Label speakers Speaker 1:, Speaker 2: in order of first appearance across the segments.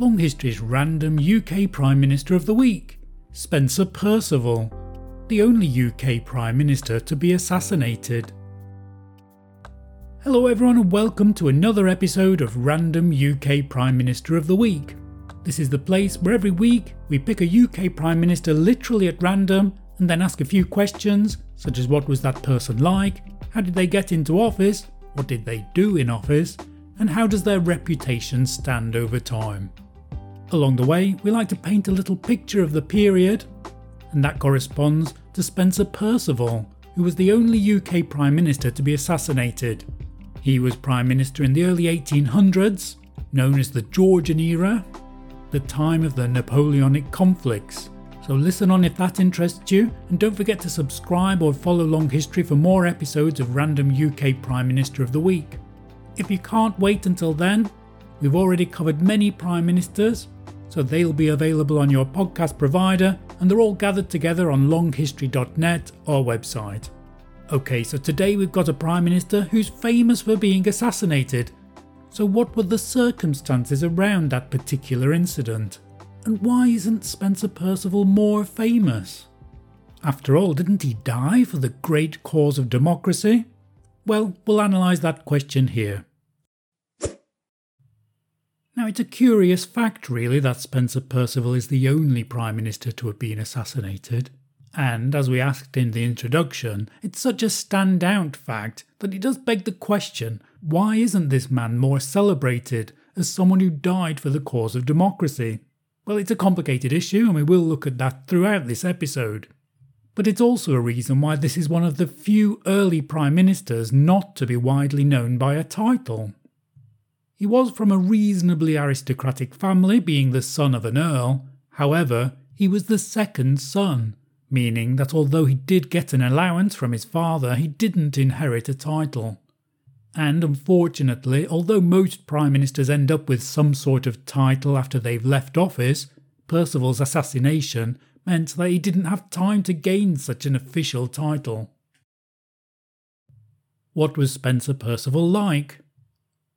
Speaker 1: Long History's random UK Prime Minister of the Week, Spencer Perceval, the only UK Prime Minister to be assassinated. Hello, everyone, and welcome to another episode of Random UK Prime Minister of the Week. This is the place where every week we pick a UK Prime Minister literally at random and then ask a few questions, such as what was that person like, how did they get into office, what did they do in office, and how does their reputation stand over time. Along the way, we like to paint a little picture of the period, and that corresponds to Spencer Perceval, who was the only UK Prime Minister to be assassinated. He was Prime Minister in the early 1800s, known as the Georgian era, the time of the Napoleonic conflicts. So listen on if that interests you, and don't forget to subscribe or follow Long History for more episodes of Random UK Prime Minister of the Week. If you can't wait until then, we've already covered many Prime Ministers, so they'll be available on your podcast provider, and they're all gathered together on longhistory.net, our website. Okay, so today we've got a Prime Minister who's famous for being assassinated, so, what were the circumstances around that particular incident? And why isn't Spencer Perceval more famous? After all, didn't he die for the great cause of democracy? Well, we'll analyse that question here. Now, it's a curious fact, really, that Spencer Perceval is the only Prime Minister to have been assassinated. And, as we asked in the introduction, it's such a standout fact that it does beg the question why isn't this man more celebrated as someone who died for the cause of democracy? Well, it's a complicated issue, and we will look at that throughout this episode. But it's also a reason why this is one of the few early Prime Ministers not to be widely known by a title. He was from a reasonably aristocratic family, being the son of an earl. However, he was the second son, meaning that although he did get an allowance from his father, he didn't inherit a title. And unfortunately, although most prime ministers end up with some sort of title after they've left office, Perceval's assassination meant that he didn't have time to gain such an official title. What was Spencer Perceval like?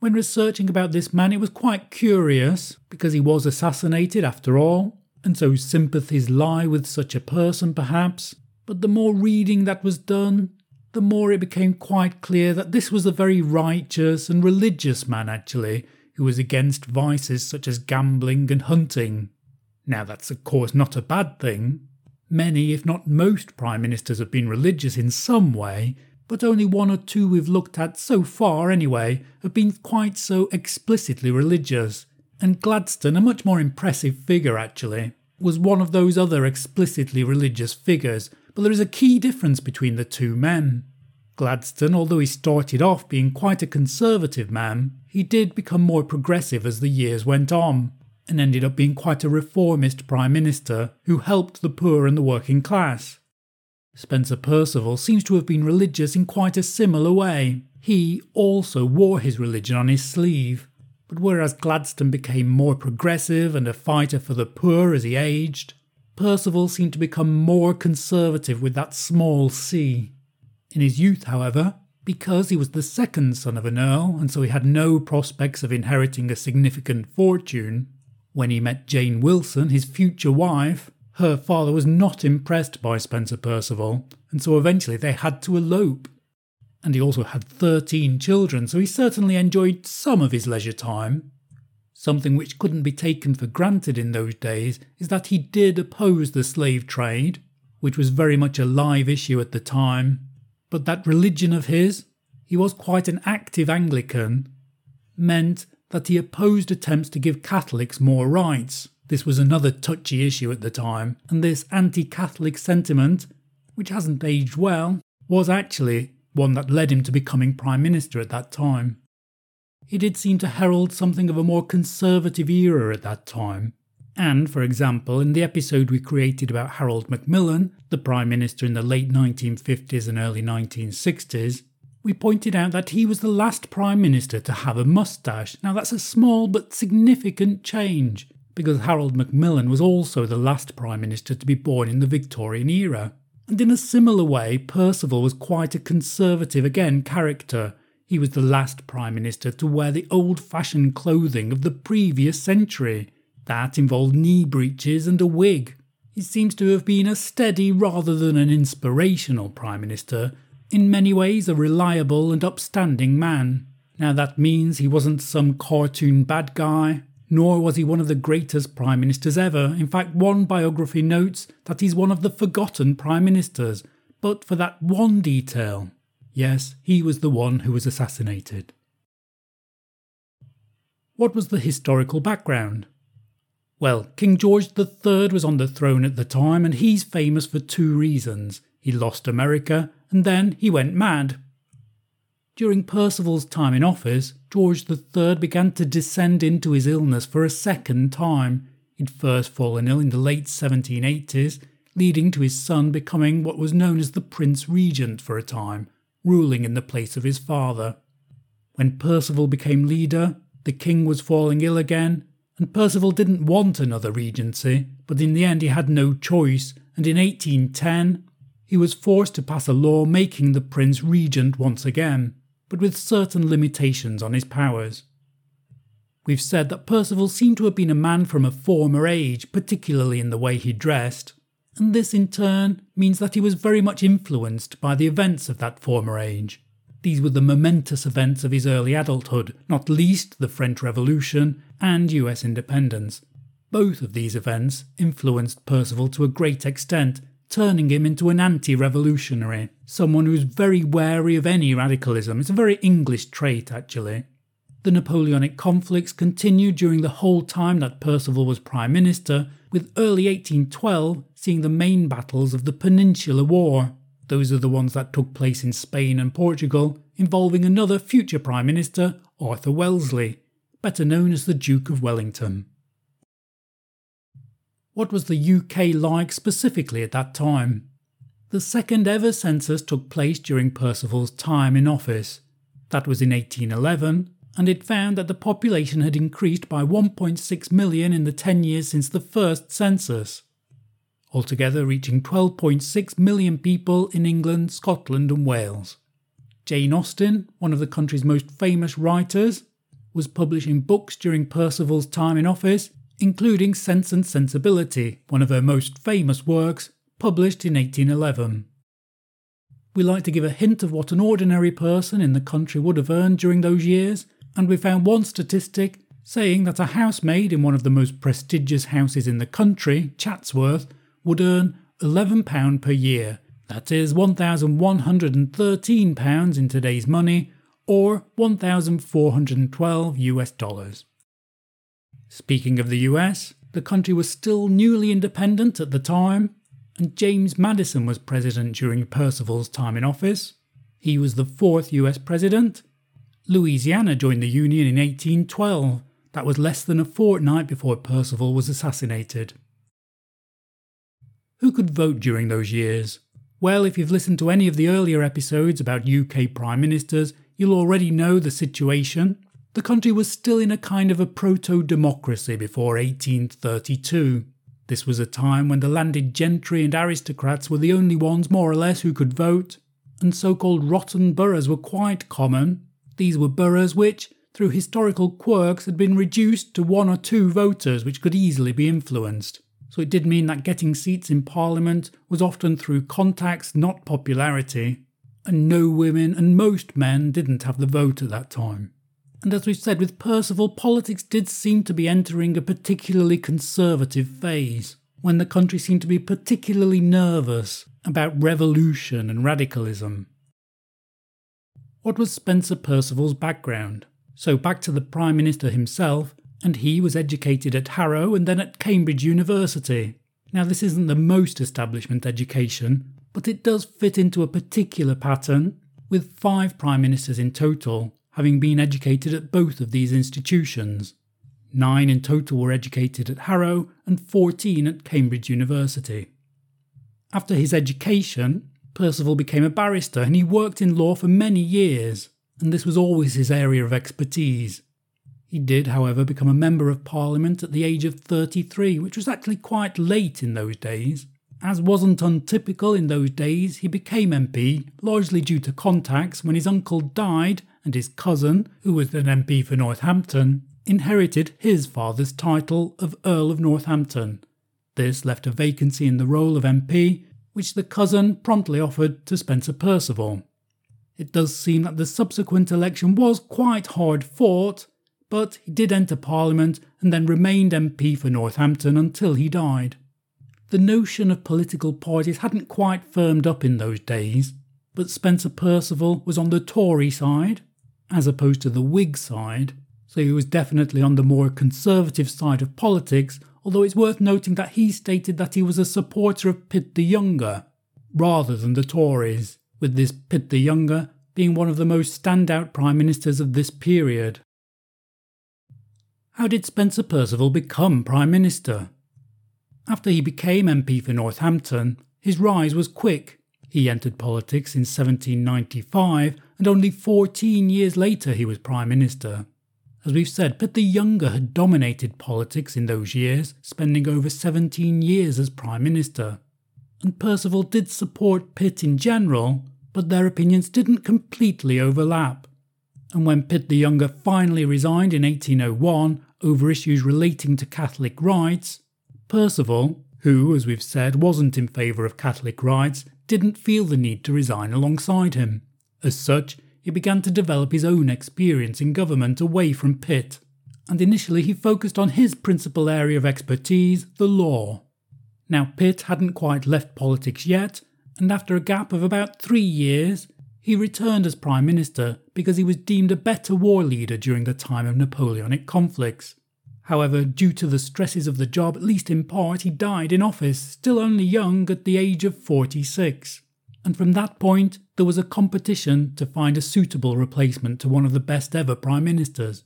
Speaker 1: When researching about this man, it was quite curious because he was assassinated after all, and so sympathies lie with such a person perhaps. But the more reading that was done, the more it became quite clear that this was a very righteous and religious man, actually, who was against vices such as gambling and hunting. Now, that's of course not a bad thing. Many, if not most, prime ministers have been religious in some way, but only one or two we've looked at so far, anyway, have been quite so explicitly religious. And Gladstone, a much more impressive figure actually, was one of those other explicitly religious figures but there is a key difference between the two men. Gladstone, although he started off being quite a conservative man, he did become more progressive as the years went on, and ended up being quite a reformist Prime Minister who helped the poor and the working class. Spencer Perceval seems to have been religious in quite a similar way. He also wore his religion on his sleeve. But whereas Gladstone became more progressive and a fighter for the poor as he aged, Perceval seemed to become more conservative with that small c. In his youth, however, because he was the second son of an earl and so he had no prospects of inheriting a significant fortune, when he met Jane Wilson, his future wife, her father was not impressed by Spencer Perceval, and so eventually they had to elope. And he also had 13 children, so he certainly enjoyed some of his leisure time. Something which couldn't be taken for granted in those days is that he did oppose the slave trade, which was very much a live issue at the time. But that religion of his, he was quite an active Anglican, meant that he opposed attempts to give Catholics more rights. This was another touchy issue at the time, and this anti Catholic sentiment, which hasn't aged well, was actually one that led him to becoming Prime Minister at that time. He did seem to herald something of a more conservative era at that time. And, for example, in the episode we created about Harold Macmillan, the Prime Minister in the late 1950s and early 1960s, we pointed out that he was the last Prime Minister to have a moustache. Now, that's a small but significant change, because Harold Macmillan was also the last Prime Minister to be born in the Victorian era. And in a similar way, Perceval was quite a conservative, again, character, he was the last Prime Minister to wear the old fashioned clothing of the previous century. That involved knee breeches and a wig. He seems to have been a steady rather than an inspirational Prime Minister, in many ways a reliable and upstanding man. Now that means he wasn't some cartoon bad guy, nor was he one of the greatest Prime Ministers ever. In fact, one biography notes that he's one of the forgotten Prime Ministers, but for that one detail. Yes, he was the one who was assassinated. What was the historical background? Well, King George III was on the throne at the time, and he's famous for two reasons. He lost America, and then he went mad. During Perceval's time in office, George III began to descend into his illness for a second time. He'd first fallen ill in the late 1780s, leading to his son becoming what was known as the Prince Regent for a time, ruling in the place of his father. When Perceval became leader, the king was falling ill again, and Perceval didn't want another regency, but in the end he had no choice, and in 1810 he was forced to pass a law making the prince regent once again, but with certain limitations on his powers. We've said that Perceval seemed to have been a man from a former age, particularly in the way he dressed, and this in turn means that he was very much influenced by the events of that former age. These were the momentous events of his early adulthood, not least the French Revolution and US independence. Both of these events influenced Perceval to a great extent, turning him into an anti revolutionary, someone who's very wary of any radicalism. It's a very English trait, actually. The Napoleonic conflicts continued during the whole time that Perceval was Prime Minister, with early 1812 seeing the main battles of the Peninsular War. Those are the ones that took place in Spain and Portugal, involving another future Prime Minister, Arthur Wellesley, better known as the Duke of Wellington. What was the UK like specifically at that time? The second ever census took place during Perceval's time in office. That was in 1811, and it found that the population had increased by 1.6 million in the 10 years since the first census altogether reaching 12.6 million people in England, Scotland, and Wales. Jane Austen, one of the country's most famous writers, was publishing books during Perceval's time in office, including Sense and Sensibility, one of her most famous works, published in 1811. We like to give a hint of what an ordinary person in the country would have earned during those years, and we found one statistic saying that a housemaid in one of the most prestigious houses in the country, Chatsworth, would earn £11 per year. That is £1,113 in today's money, or 1,412 US dollars. Speaking of the US, the country was still newly independent at the time, and James Madison was president during Perceval's time in office. He was the fourth US president. Louisiana joined the Union in 1812. That was less than a fortnight before Perceval was assassinated. Who could vote during those years? Well, if you've listened to any of the earlier episodes about UK Prime Ministers, you'll already know the situation. The country was still in a kind of a proto democracy before 1832. This was a time when the landed gentry and aristocrats were the only ones, more or less, who could vote, and so called rotten boroughs were quite common. These were boroughs which, through historical quirks, had been reduced to one or two voters which could easily be influenced so it did mean that getting seats in Parliament was often through contacts, not popularity, and no women and most men didn't have the vote at that time. And as we've said with Perceval, politics did seem to be entering a particularly conservative phase, when the country seemed to be particularly nervous about revolution and radicalism. What was Spencer Percival's background? So, back to the Prime Minister himself, and he was educated at Harrow and then at Cambridge University. Now, this isn't the most establishment education, but it does fit into a particular pattern, with five prime ministers in total having been educated at both of these institutions. Nine in total were educated at Harrow and 14 at Cambridge University. After his education, Perceval became a barrister and he worked in law for many years, and this was always his area of expertise. He did, however, become a Member of Parliament at the age of 33, which was actually quite late in those days. As wasn't untypical in those days, he became MP largely due to contacts when his uncle died and his cousin, who was an MP for Northampton, inherited his father's title of Earl of Northampton. This left a vacancy in the role of MP, which the cousin promptly offered to Spencer Perceval. It does seem that the subsequent election was quite hard fought, but he did enter Parliament and then remained MP for Northampton until he died. The notion of political parties hadn't quite firmed up in those days, but Spencer Perceval was on the Tory side, as opposed to the Whig side, so he was definitely on the more conservative side of politics, although it's worth noting that he stated that he was a supporter of Pitt the Younger, rather than the Tories, with this Pitt the Younger being one of the most standout prime ministers of this period. How did Spencer Perceval become Prime Minister? After he became MP for Northampton, his rise was quick. He entered politics in 1795, and only 14 years later he was Prime Minister. As we've said, Pitt the Younger had dominated politics in those years, spending over 17 years as Prime Minister. And Perceval did support Pitt in general, but their opinions didn't completely overlap. And when Pitt the Younger finally resigned in 1801 over issues relating to Catholic rights, Perceval, who, as we've said, wasn't in favour of Catholic rights, didn't feel the need to resign alongside him. As such, he began to develop his own experience in government away from Pitt, and initially he focused on his principal area of expertise, the law. Now, Pitt hadn't quite left politics yet, and after a gap of about three years, he returned as Prime Minister because he was deemed a better war leader during the time of Napoleonic conflicts. However, due to the stresses of the job, at least in part, he died in office, still only young at the age of 46. And from that point, there was a competition to find a suitable replacement to one of the best ever prime ministers.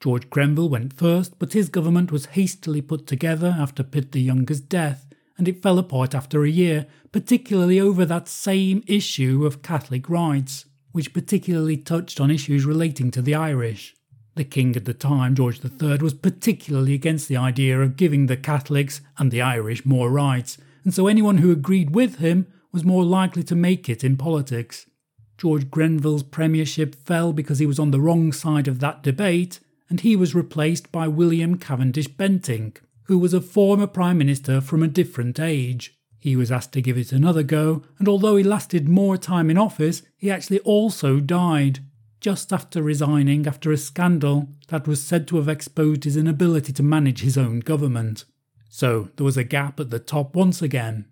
Speaker 1: George Grenville went first, but his government was hastily put together after Pitt the Younger's death, and it fell apart after a year, particularly over that same issue of Catholic rights, which particularly touched on issues relating to the Irish. The king at the time, George III, was particularly against the idea of giving the Catholics and the Irish more rights, and so anyone who agreed with him was more likely to make it in politics. George Grenville's premiership fell because he was on the wrong side of that debate, and he was replaced by William Cavendish Bentinck, who was a former Prime Minister from a different age. He was asked to give it another go, and although he lasted more time in office, he actually also died just after resigning after a scandal that was said to have exposed his inability to manage his own government. So there was a gap at the top once again.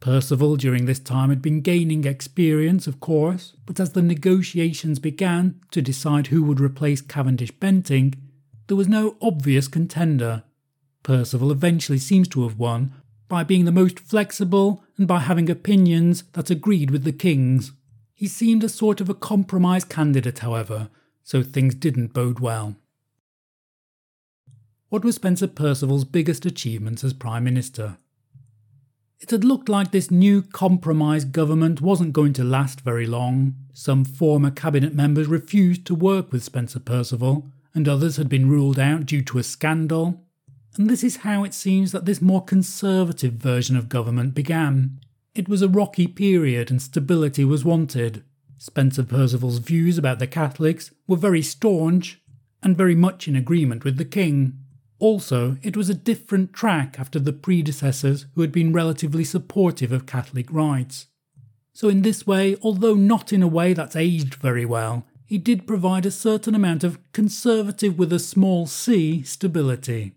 Speaker 1: Perceval during this time had been gaining experience, of course, but as the negotiations began to decide who would replace Cavendish Bentinck, there was no obvious contender. Perceval eventually seems to have won by being the most flexible and by having opinions that agreed with the king's. He seemed a sort of a compromise candidate, however, so things didn't bode well. What was Spencer Perceval's biggest achievements as Prime Minister? It had looked like this new compromise government wasn't going to last very long. Some former cabinet members refused to work with Spencer Perceval, and others had been ruled out due to a scandal. And this is how it seems that this more conservative version of government began. It was a rocky period and stability was wanted. Spencer Perceval's views about the Catholics were very staunch and very much in agreement with the king. Also, it was a different track after the predecessors who had been relatively supportive of Catholic rights. So, in this way, although not in a way that's aged very well, he did provide a certain amount of conservative with a small c stability.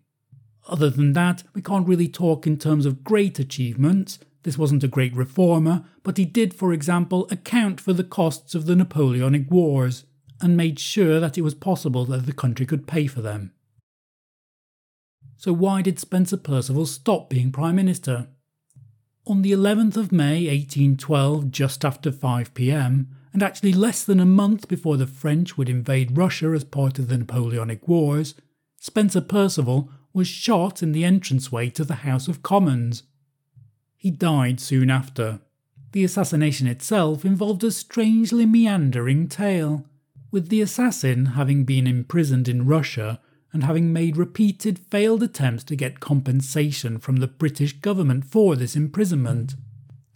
Speaker 1: Other than that, we can't really talk in terms of great achievements, this wasn't a great reformer, but he did, for example, account for the costs of the Napoleonic Wars and made sure that it was possible that the country could pay for them. So, why did Spencer Perceval stop being Prime Minister? On the 11th of May 1812, just after 5 pm, and actually less than a month before the French would invade Russia as part of the Napoleonic Wars, Spencer Perceval was shot in the entranceway to the House of Commons. He died soon after. The assassination itself involved a strangely meandering tale, with the assassin having been imprisoned in Russia and having made repeated failed attempts to get compensation from the British government for this imprisonment.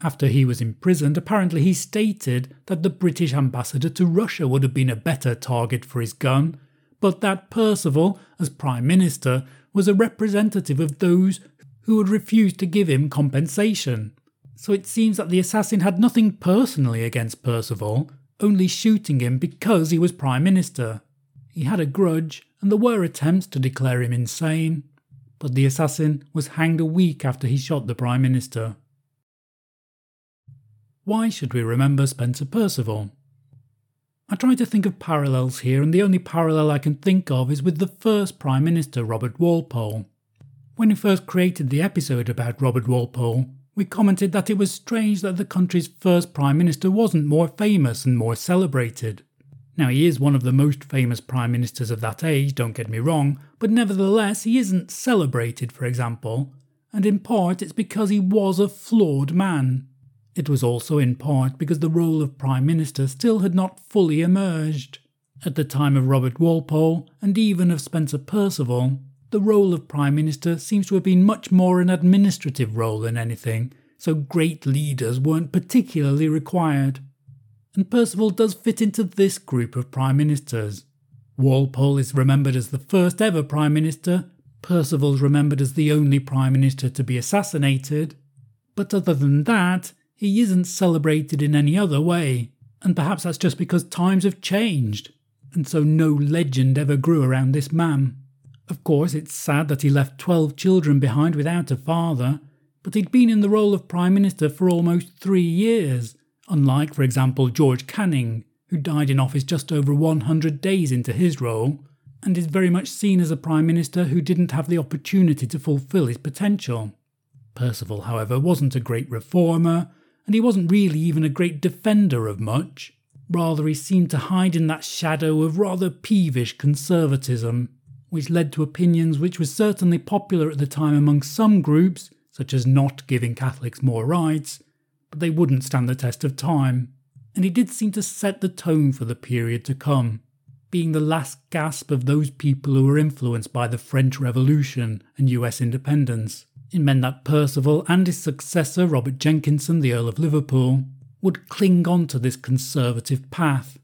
Speaker 1: After he was imprisoned, apparently he stated that the British ambassador to Russia would have been a better target for his gun, but that Perceval, as Prime Minister, was a representative of those who would refuse to give him compensation. So it seems that the assassin had nothing personally against Perceval, only shooting him because he was Prime Minister. He had a grudge, and there were attempts to declare him insane, but the assassin was hanged a week after he shot the Prime Minister. Why should we remember Spencer Perceval? I try to think of parallels here, and the only parallel I can think of is with the first Prime Minister, Robert Walpole. When we first created the episode about Robert Walpole, we commented that it was strange that the country's first Prime Minister wasn't more famous and more celebrated. Now, he is one of the most famous Prime Ministers of that age, don't get me wrong, but nevertheless, he isn't celebrated, for example, and in part it's because he was a flawed man. It was also in part because the role of Prime Minister still had not fully emerged. At the time of Robert Walpole, and even of Spencer Perceval, the role of Prime Minister seems to have been much more an administrative role than anything, so great leaders weren't particularly required. And Perceval does fit into this group of Prime Ministers. Walpole is remembered as the first ever Prime Minister, Perceval's remembered as the only Prime Minister to be assassinated, but other than that, he isn't celebrated in any other way, and perhaps that's just because times have changed, and so no legend ever grew around this man. Of course, it's sad that he left 12 children behind without a father, but he'd been in the role of Prime Minister for almost three years, unlike, for example, George Canning, who died in office just over 100 days into his role, and is very much seen as a Prime Minister who didn't have the opportunity to fulfil his potential. Perceval, however, wasn't a great reformer, and he wasn't really even a great defender of much. Rather, he seemed to hide in that shadow of rather peevish conservatism, which led to opinions which were certainly popular at the time among some groups, such as not giving Catholics more rights, but they wouldn't stand the test of time. And he did seem to set the tone for the period to come, being the last gasp of those people who were influenced by the French Revolution and US independence. It meant that Perceval and his successor, Robert Jenkinson, the Earl of Liverpool, would cling on to this conservative path,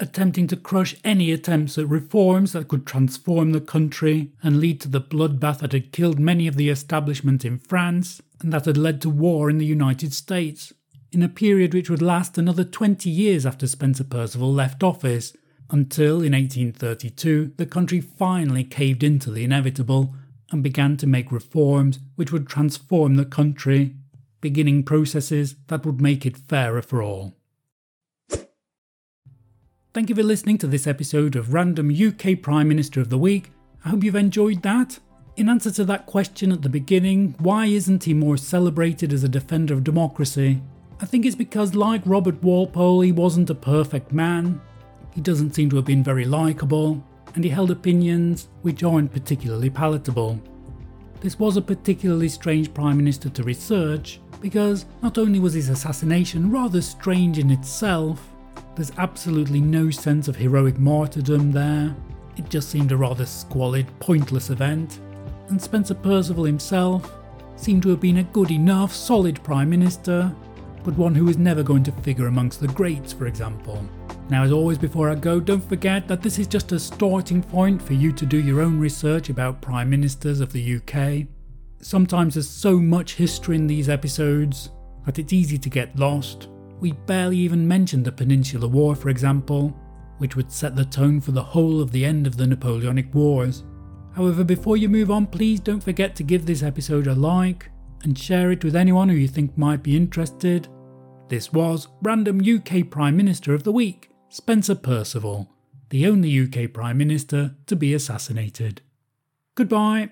Speaker 1: attempting to crush any attempts at reforms that could transform the country and lead to the bloodbath that had killed many of the establishment in France and that had led to war in the United States, in a period which would last another 20 years after Spencer Perceval left office, until in 1832 the country finally caved into the inevitable and began to make reforms which would transform the country, beginning processes that would make it fairer for all. Thank you for listening to this episode of Random UK Prime Minister of the Week. I hope you've enjoyed that. In answer to that question at the beginning, why isn't he more celebrated as a defender of democracy? I think it's because, like Robert Walpole, he wasn't a perfect man. He doesn't seem to have been very likeable, and he held opinions which aren't particularly palatable. This was a particularly strange Prime Minister to research because not only was his assassination rather strange in itself, there's absolutely no sense of heroic martyrdom there. It just seemed a rather squalid, pointless event. And Spencer Perceval himself seemed to have been a good enough, solid Prime Minister, but one who was never going to figure amongst the greats, for example. Now, as always, before I go, don't forget that this is just a starting point for you to do your own research about Prime Ministers of the UK. Sometimes there's so much history in these episodes that it's easy to get lost. We barely even mentioned the Peninsular War, for example, which would set the tone for the whole of the end of the Napoleonic Wars. However, before you move on, please don't forget to give this episode a like and share it with anyone who you think might be interested. This was Random UK Prime Minister of the Week. Spencer Perceval, the only UK Prime Minister to be assassinated. Goodbye.